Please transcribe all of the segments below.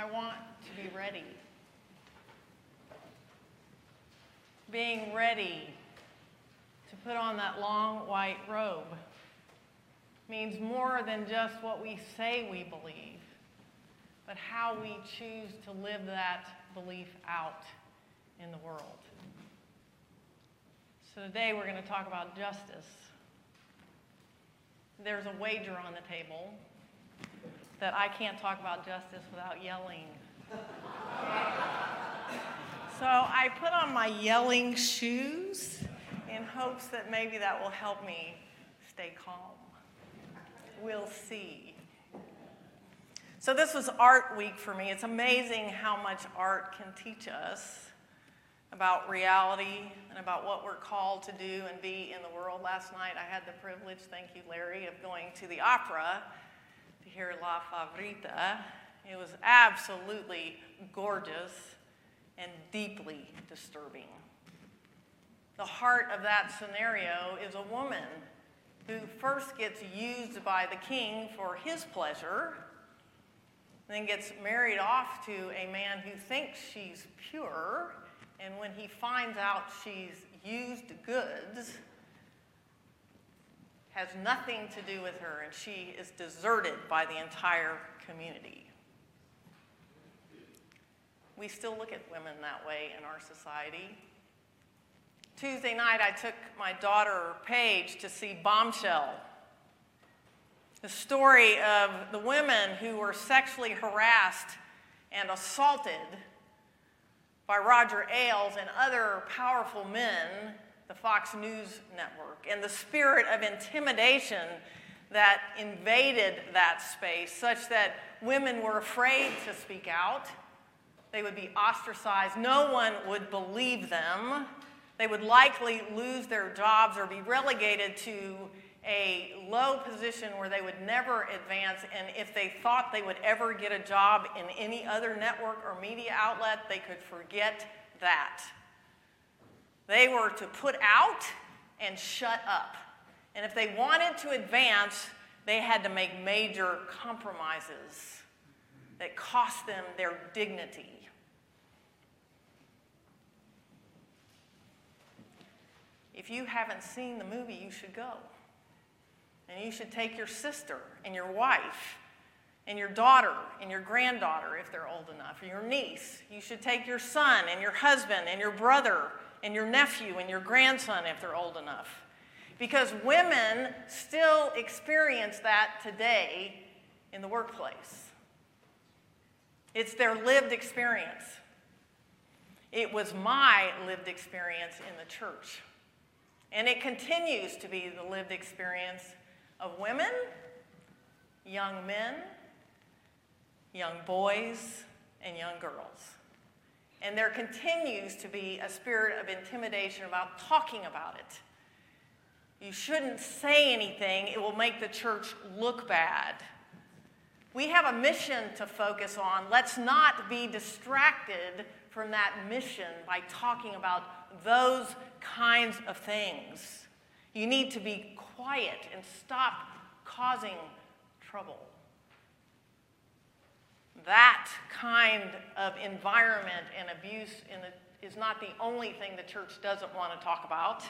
I want to be ready. Being ready to put on that long white robe means more than just what we say we believe, but how we choose to live that belief out in the world. So today we're going to talk about justice. There's a wager on the table that I can't talk about justice without yelling. so I put on my yelling shoes in hopes that maybe that will help me stay calm. We'll see. So, this was Art Week for me. It's amazing how much art can teach us about reality and about what we're called to do and be in the world. Last night, I had the privilege, thank you, Larry, of going to the opera to hear La Favorita. It was absolutely gorgeous and deeply disturbing. The heart of that scenario is a woman who first gets used by the king for his pleasure, then gets married off to a man who thinks she's pure, and when he finds out she's used goods, has nothing to do with her, and she is deserted by the entire community. We still look at women that way in our society. Tuesday night, I took my daughter Paige to see Bombshell, the story of the women who were sexually harassed and assaulted by Roger Ailes and other powerful men, the Fox News network, and the spirit of intimidation that invaded that space, such that women were afraid to speak out. They would be ostracized. No one would believe them. They would likely lose their jobs or be relegated to a low position where they would never advance. And if they thought they would ever get a job in any other network or media outlet, they could forget that. They were to put out and shut up. And if they wanted to advance, they had to make major compromises that cost them their dignity. If you haven't seen the movie, you should go. And you should take your sister and your wife and your daughter and your granddaughter if they're old enough, or your niece. You should take your son and your husband and your brother and your nephew and your grandson if they're old enough. Because women still experience that today in the workplace. It's their lived experience. It was my lived experience in the church. And it continues to be the lived experience of women, young men, young boys, and young girls. And there continues to be a spirit of intimidation about talking about it. You shouldn't say anything, it will make the church look bad. We have a mission to focus on. Let's not be distracted from that mission by talking about those kinds of things. You need to be quiet and stop causing trouble. That kind of environment and abuse the, is not the only thing the church doesn't want to talk about.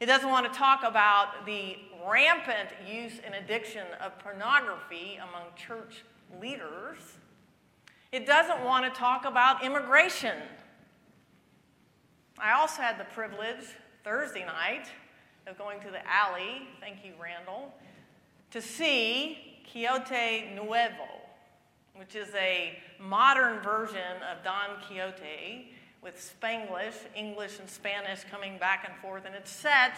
It doesn't want to talk about the rampant use and addiction of pornography among church leaders. It doesn't want to talk about immigration. I also had the privilege Thursday night of going to the alley, thank you, Randall, to see Quixote Nuevo, which is a modern version of Don Quixote with Spanglish, English, and Spanish coming back and forth, and it's set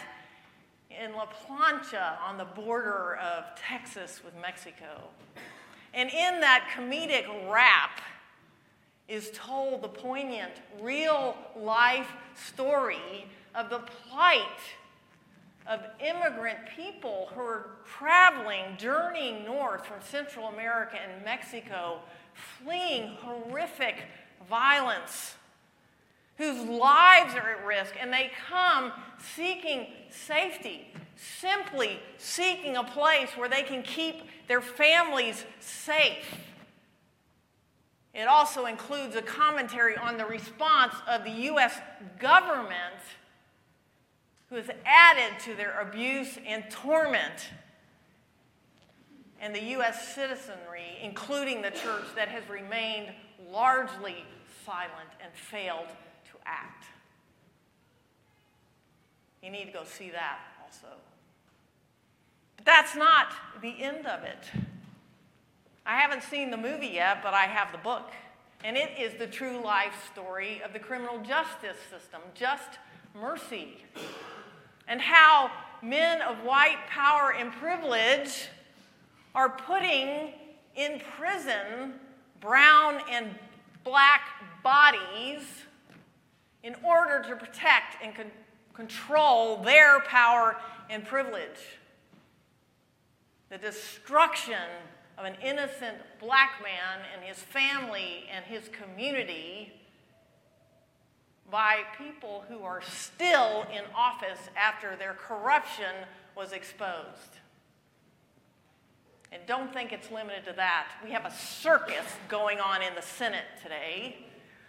in La Plancha on the border of Texas with Mexico. And in that comedic rap is told the poignant, real life story of the plight of immigrant people who are traveling, journeying north from Central America and Mexico, fleeing horrific violence, whose lives are at risk, and they come seeking safety, simply seeking a place where they can keep their families safe. It also includes a commentary on the response of the U.S. government, who has added to their abuse and torment, and the U.S. citizenry, including the church, that has remained largely silent and failed to act. You need to go see that also. But that's not the end of it. I haven't seen the movie yet, but I have the book. And it is the true life story of the criminal justice system, just mercy. And how men of white power and privilege are putting in prison brown and black bodies in order to protect and con- control their power and privilege. The destruction of an innocent black man and his family and his community by people who are still in office after their corruption was exposed. And don't think it's limited to that. We have a circus going on in the Senate today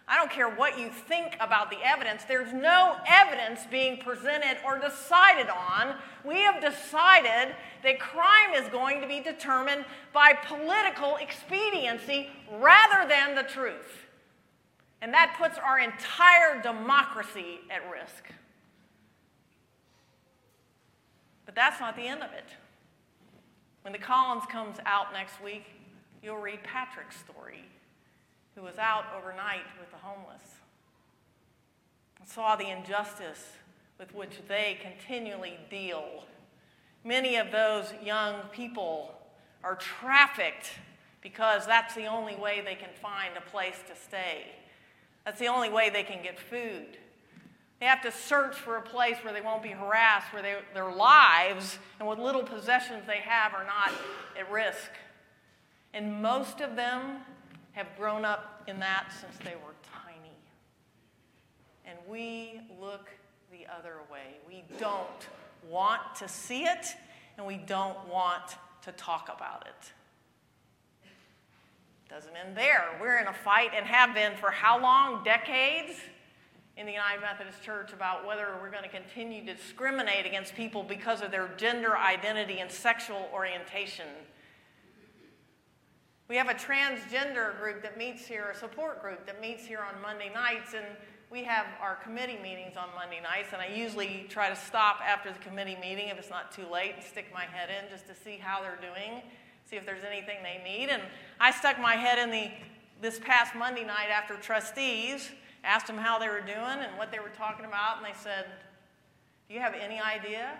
I don't care what you think about the evidence, there's no evidence being presented or decided on. We have decided that crime is going to be determined by political expediency rather than the truth. And that puts our entire democracy at risk. But that's not the end of it. When the Collins comes out next week, you'll read Patrick's story who was out overnight with the homeless and saw the injustice with which they continually deal. Many of those young people are trafficked because that's the only way they can find a place to stay. That's the only way they can get food. They have to search for a place where they won't be harassed, where they, their lives and what little possessions they have are not at risk. And most of them have grown up in that since they were tiny. And we look the other way. We don't want to see it, and we don't want to talk about it. Doesn't end there. We're in a fight and have been for how long? Decades? in the United Methodist Church about whether we're going to continue to discriminate against people because of their gender identity and sexual orientation. We have a transgender group that meets here, a support group that meets here on Monday nights, and we have our committee meetings on Monday nights, and I usually try to stop after the committee meeting if it's not too late and stick my head in just to see how they're doing, see if there's anything they need. And I stuck my head in the this past Monday night after trustees, asked them how they were doing and what they were talking about, and they said, Do you have any idea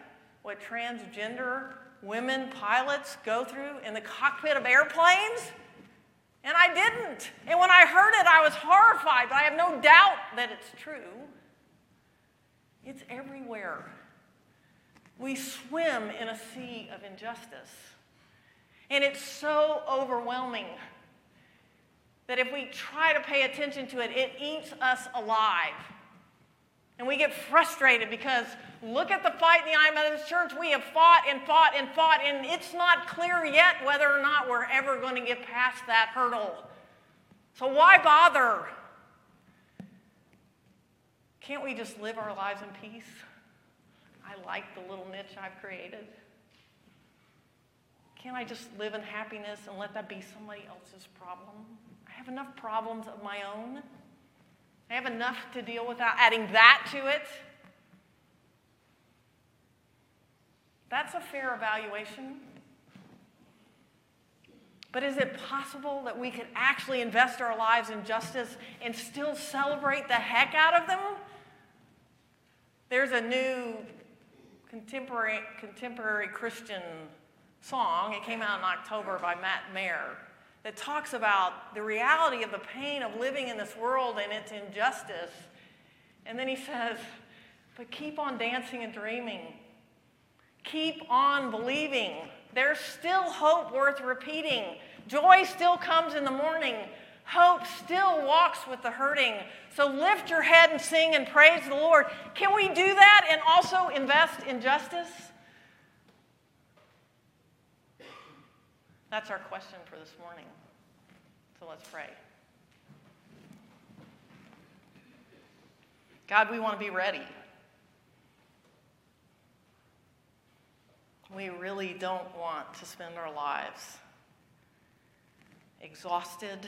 what transgender women pilots go through in the cockpit of airplanes? And I didn't. And when I heard it, I was horrified, but I have no doubt that it's true. It's everywhere. We swim in a sea of injustice. And it's so overwhelming that if we try to pay attention to it, it eats us alive. And we get frustrated because look at the fight in the United Methodist Church. We have fought and fought and fought, and it's not clear yet whether or not we're ever going to get past that hurdle. So why bother? Can't we just live our lives in peace? I like the little niche I've created. Can't I just live in happiness and let that be somebody else's problem? I have enough problems of my own. I have enough to deal with that. Adding that to it, that's a fair evaluation. But is it possible that we could actually invest our lives in justice and still celebrate the heck out of them? There's a new contemporary, contemporary Christian song. It came out in October by Matt Maher that talks about the reality of the pain of living in this world and its injustice. And then he says, but keep on dancing and dreaming. Keep on believing. There's still hope worth repeating. Joy still comes in the morning. Hope still walks with the hurting. So lift your head and sing and praise the Lord. Can we do that and also invest in justice? That's our question for this morning. So let's pray. God, we want to be ready. We really don't want to spend our lives exhausted,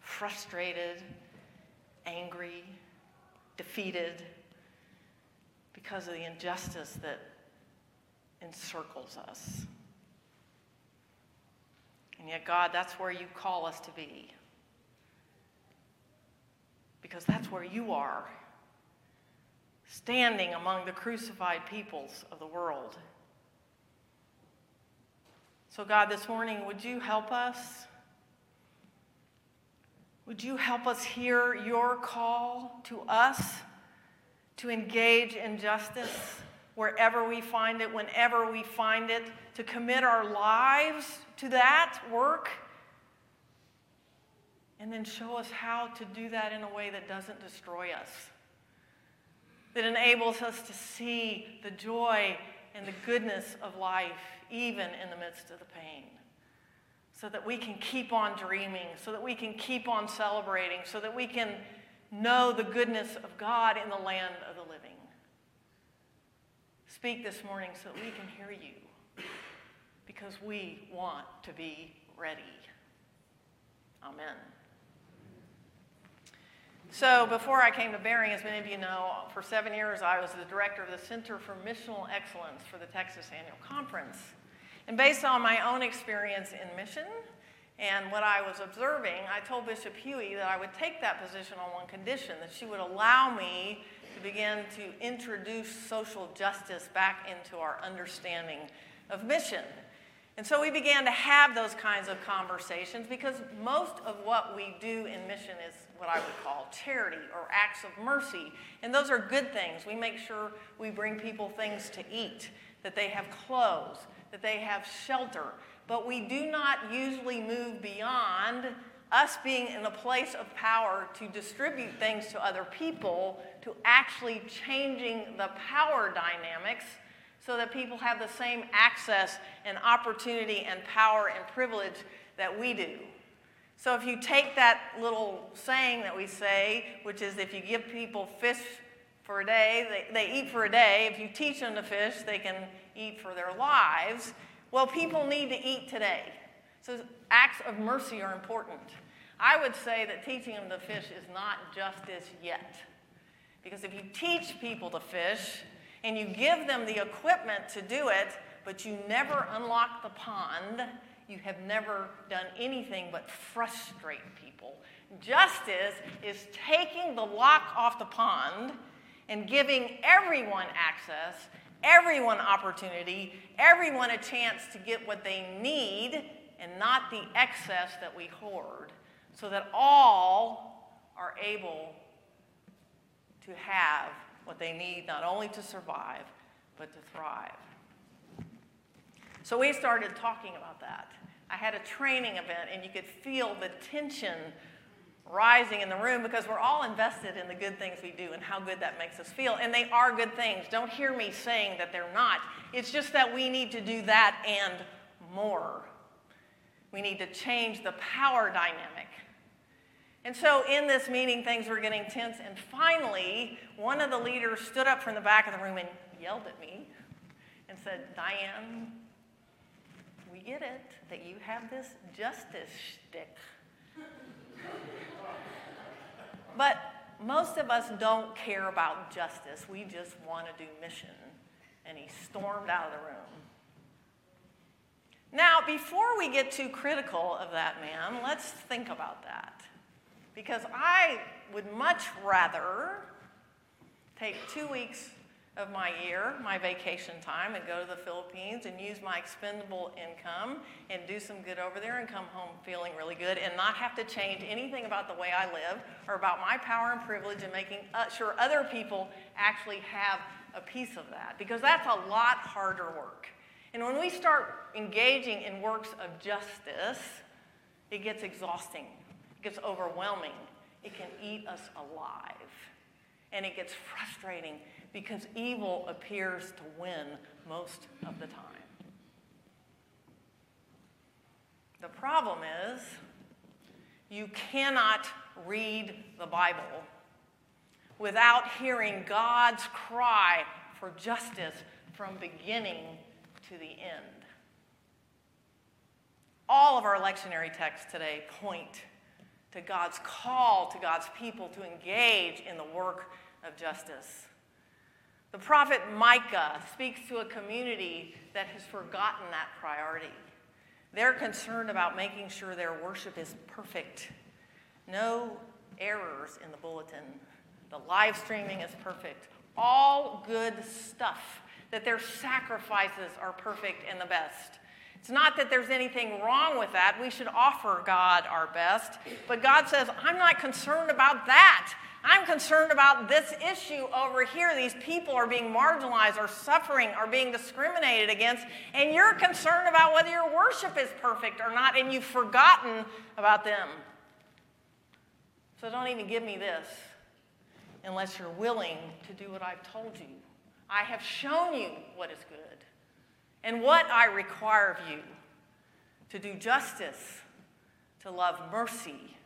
frustrated, angry, defeated because of the injustice that encircles us. And yet, God, that's where you call us to be. Because that's where you are, standing among the crucified peoples of the world. So, God, this morning, would you help us? Would you help us hear your call to us to engage in justice wherever we find it, whenever we find it, to commit our lives to that work? And then show us how to do that in a way that doesn't destroy us, that enables us to see the joy and the goodness of life, even in the midst of the pain so that we can keep on dreaming, so that we can keep on celebrating, so that we can know the goodness of God in the land of the living. Speak this morning so that we can hear you because we want to be ready. Amen. So, before I came to Bering, as many of you know, for seven years I was the director of the Center for Missional Excellence for the Texas Annual Conference. And based on my own experience in mission and what I was observing, I told Bishop Huie that I would take that position on one condition that she would allow me to begin to introduce social justice back into our understanding of mission. And so we began to have those kinds of conversations because most of what we do in mission is what I would call charity or acts of mercy. And those are good things. We make sure we bring people things to eat, that they have clothes, that they have shelter. But we do not usually move beyond us being in a place of power to distribute things to other people to actually changing the power dynamics so that people have the same access and opportunity and power and privilege that we do. So if you take that little saying that we say, which is if you give people fish for a day, they, they eat for a day. If you teach them to fish, they can eat for their lives. Well, people need to eat today. So acts of mercy are important. I would say that teaching them to fish is not justice yet. Because if you teach people to fish and you give them the equipment to do it, but you never unlock the pond, you have never done anything but frustrate people. Justice is taking the lock off the pond and giving everyone access everyone opportunity, everyone a chance to get what they need and not the excess that we hoard, so that all are able to have what they need not only to survive, but to thrive. So we started talking about that. I had a training event, and you could feel the tension rising in the room because we're all invested in the good things we do and how good that makes us feel. And they are good things. Don't hear me saying that they're not. It's just that we need to do that and more. We need to change the power dynamic. And so in this meeting, things were getting tense. And finally, one of the leaders stood up from the back of the room and yelled at me and said, Diane, we get it that you have this justice shtick. But most of us don't care about justice. We just want to do mission. And he stormed out of the room. Now, before we get too critical of that man, let's think about that. Because I would much rather take two weeks of my year, my vacation time, and go to the Philippines and use my expendable income and do some good over there and come home feeling really good and not have to change anything about the way I live or about my power and privilege and making uh, sure other people actually have a piece of that because that's a lot harder work. And when we start engaging in works of justice, it gets exhausting, it gets overwhelming, it can eat us alive, and it gets frustrating because evil appears to win most of the time. The problem is, you cannot read the Bible without hearing God's cry for justice from beginning to the end. All of our lectionary texts today point to God's call to God's people to engage in the work of justice. The prophet Micah speaks to a community that has forgotten that priority. They're concerned about making sure their worship is perfect. No errors in the bulletin. The live streaming is perfect. All good stuff. That their sacrifices are perfect and the best. It's not that there's anything wrong with that. We should offer God our best. But God says, I'm not concerned about that. I'm concerned about this issue over here. These people are being marginalized, are suffering, are being discriminated against, and you're concerned about whether your worship is perfect or not, and you've forgotten about them. So don't even give me this unless you're willing to do what I've told you. I have shown you what is good and what I require of you to do justice, to love mercy,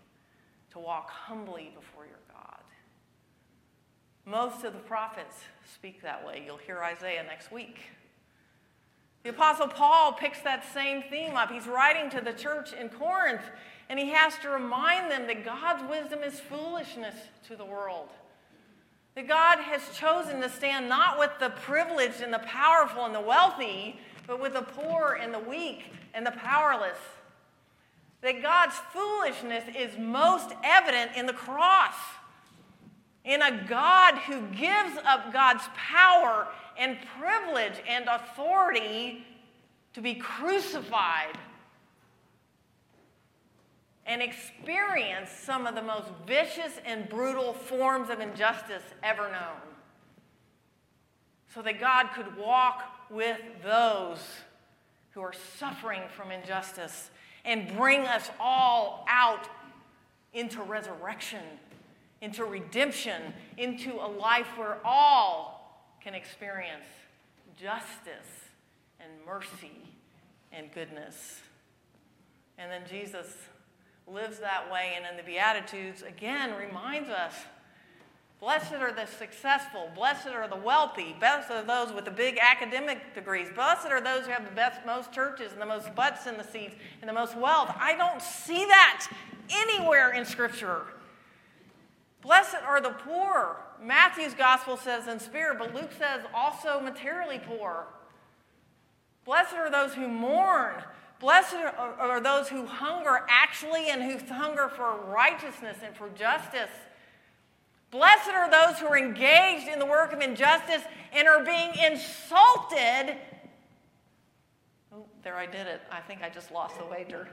to walk humbly before your God. Most of the prophets speak that way. You'll hear Isaiah next week. The Apostle Paul picks that same theme up. He's writing to the church in Corinth, and he has to remind them that God's wisdom is foolishness to the world. That God has chosen to stand not with the privileged and the powerful and the wealthy, but with the poor and the weak and the powerless. That God's foolishness is most evident in the cross. In a God who gives up God's power and privilege and authority to be crucified and experience some of the most vicious and brutal forms of injustice ever known. So that God could walk with those who are suffering from injustice and bring us all out into resurrection, into redemption, into a life where all can experience justice and mercy and goodness. And then Jesus lives that way, and in the Beatitudes, again, reminds us Blessed are the successful. Blessed are the wealthy. Blessed are those with the big academic degrees. Blessed are those who have the best, most churches and the most butts in the seats and the most wealth. I don't see that anywhere in Scripture. Blessed are the poor. Matthew's gospel says in spirit, but Luke says also materially poor. Blessed are those who mourn. Blessed are those who hunger actually and who hunger for righteousness and for justice. Blessed are those who are engaged in the work of injustice and are being insulted. Oh, there I did it. I think I just lost the wager.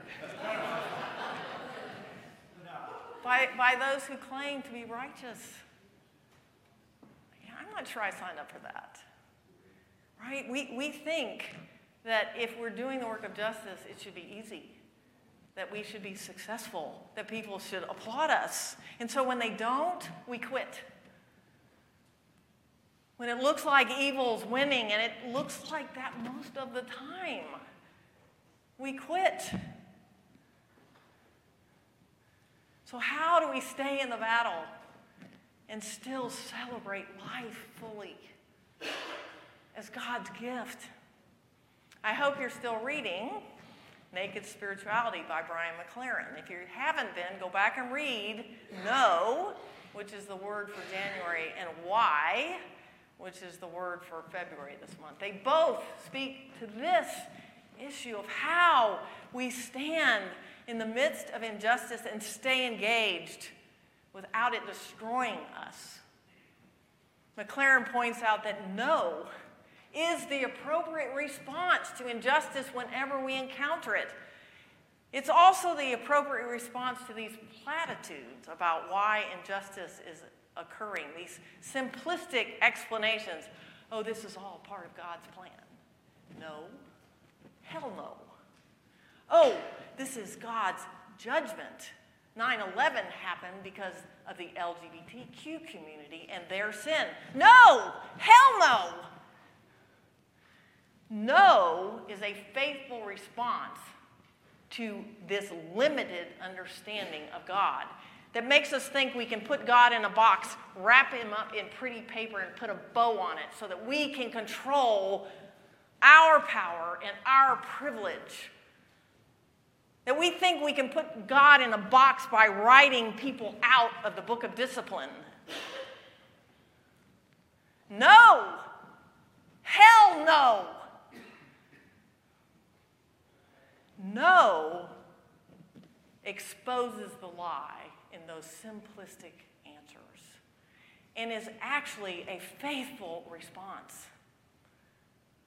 by, by those who claim to be righteous. I'm not sure I signed up for that. Right? We, we think that if we're doing the work of justice, it should be easy that we should be successful, that people should applaud us. And so when they don't, we quit. When it looks like evil's winning, and it looks like that most of the time, we quit. So, how do we stay in the battle and still celebrate life fully as God's gift? I hope you're still reading Naked Spirituality by Brian McLaren. If you haven't been, go back and read No, which is the word for January, and Why, which is the word for February this month. They both speak to this issue of how we stand in the midst of injustice and stay engaged without it destroying us. McLaren points out that no is the appropriate response to injustice whenever we encounter it. It's also the appropriate response to these platitudes about why injustice is occurring, these simplistic explanations. Oh, this is all part of God's plan. No. Hell no. Oh, this is God's judgment. 9 11 happened because of the LGBTQ community and their sin. No! Hell no! No is a faithful response to this limited understanding of God. that makes us think we can put God in a box, wrap him up in pretty paper, and put a bow on it so that we can control our power and our privilege. That we think we can put God in a box by writing people out of the book of discipline. No! Hell no! No exposes the lie in those simplistic answers and is actually a faithful response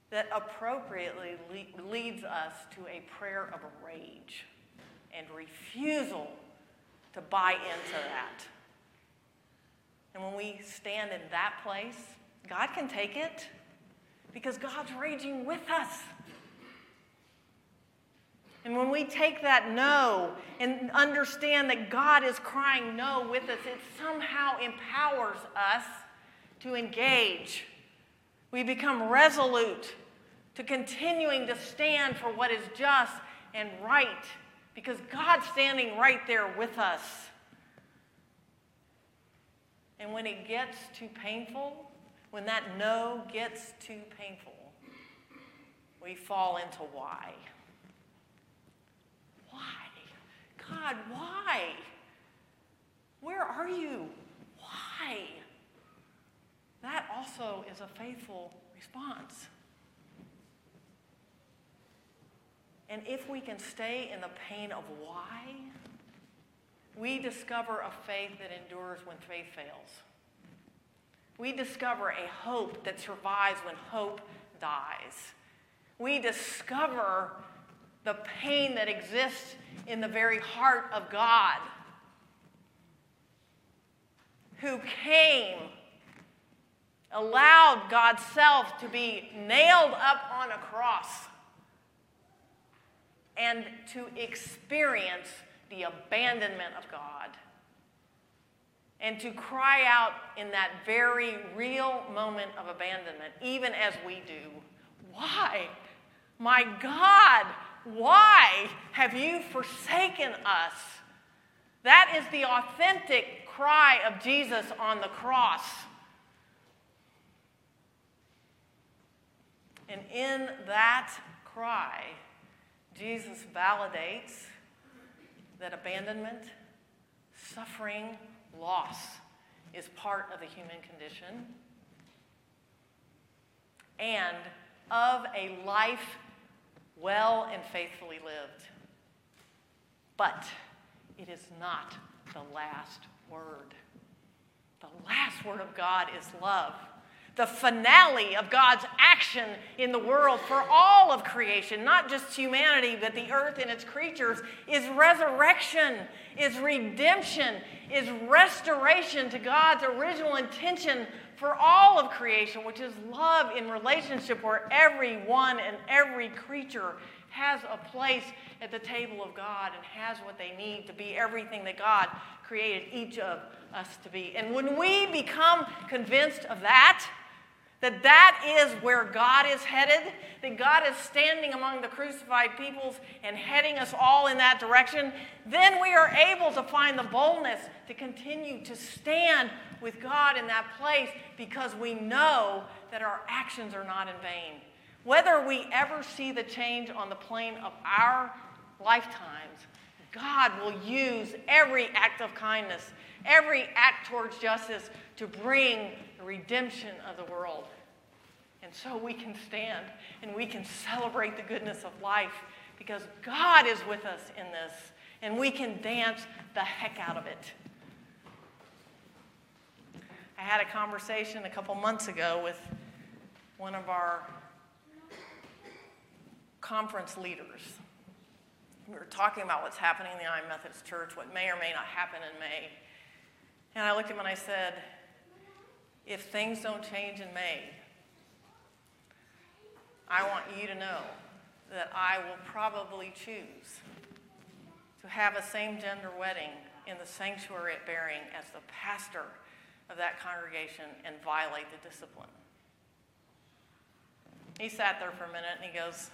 that appropriately le- leads us to a prayer of rage and refusal to buy into that. And when we stand in that place, God can take it because God's raging with us. And when we take that no and understand that God is crying no with us, it somehow empowers us to engage. We become resolute to continuing to stand for what is just and right because God's standing right there with us. And when it gets too painful, when that no gets too painful, we fall into why. God, why? Where are you? Why? That also is a faithful response. And if we can stay in the pain of why, we discover a faith that endures when faith fails. We discover a hope that survives when hope dies. We discover the pain that exists in the very heart of God, who came, allowed God's self to be nailed up on a cross, and to experience the abandonment of God. And to cry out in that very real moment of abandonment, even as we do, Why? My God, why have you forsaken us? That is the authentic cry of Jesus on the cross. And in that cry, Jesus validates that abandonment, suffering, loss is part of the human condition and of a life well and faithfully lived. But it is not the last word. The last word of God is love. The finale of God's action in the world for all of creation, not just humanity, but the earth and its creatures, is resurrection, is redemption, is restoration to God's original intention for all of creation, which is love in relationship where everyone and every creature has a place at the table of God and has what they need to be everything that God created each of us to be. And when we become convinced of that, that that is where God is headed, that God is standing among the crucified peoples and heading us all in that direction, then we are able to find the boldness to continue to stand with God in that place because we know that our actions are not in vain. Whether we ever see the change on the plane of our lifetimes, God will use every act of kindness, every act towards justice to bring the redemption of the world. And so we can stand and we can celebrate the goodness of life because God is with us in this and we can dance the heck out of it. I had a conversation a couple months ago with one of our conference leaders. We were talking about what's happening in the United Methodist Church, what may or may not happen in May. And I looked at him and I said, if things don't change in May, I want you to know that I will probably choose to have a same gender wedding in the sanctuary at Bering as the pastor of that congregation and violate the discipline. He sat there for a minute and he goes,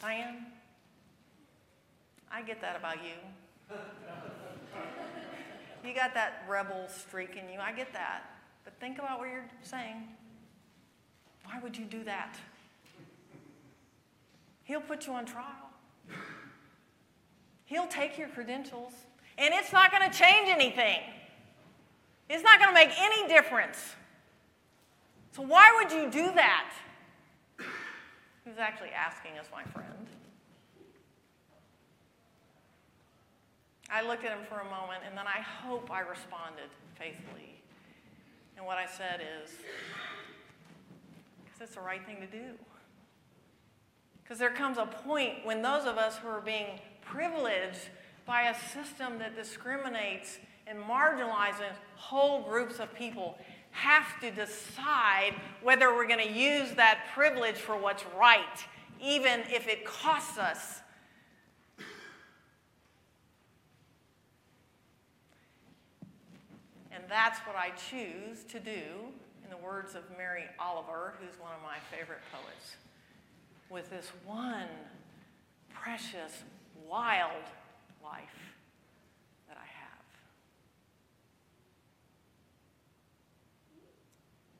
Diane, I get that about you. You got that rebel streak in you. I get that. But think about what you're saying. Why would you do that? He'll put you on trial. He'll take your credentials, and it's not going to change anything. It's not going to make any difference. So, why would you do that? He was actually asking us, my friend. I looked at him for a moment, and then I hope I responded faithfully. And what I said is, because it's the right thing to do. Because there comes a point when those of us who are being privileged by a system that discriminates and marginalizes whole groups of people have to decide whether we're going to use that privilege for what's right, even if it costs us. And that's what I choose to do, in the words of Mary Oliver, who's one of my favorite poets with this one precious, wild life that I have.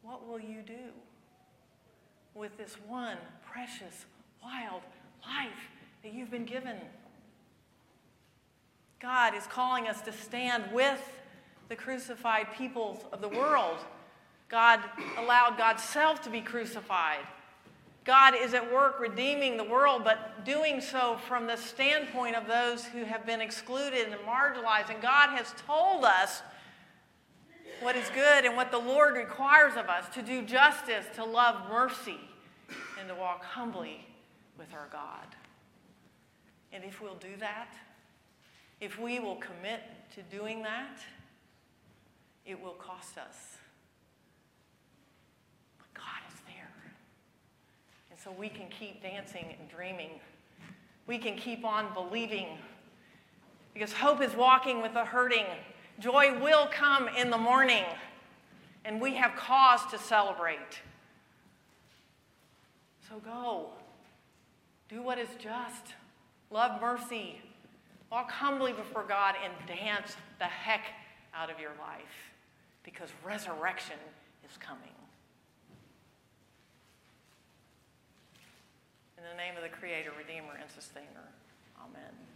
What will you do with this one precious, wild life that you've been given? God is calling us to stand with the crucified peoples of the world. God allowed God's self to be crucified God is at work redeeming the world, but doing so from the standpoint of those who have been excluded and marginalized. And God has told us what is good and what the Lord requires of us to do justice, to love mercy, and to walk humbly with our God. And if we'll do that, if we will commit to doing that, it will cost us. But God is there. And so we can keep dancing and dreaming. We can keep on believing. Because hope is walking with the hurting. Joy will come in the morning, and we have cause to celebrate. So go. Do what is just. Love mercy. Walk humbly before God and dance the heck out of your life because resurrection is coming. In the name of the Creator, Redeemer, and Sustainer. Amen.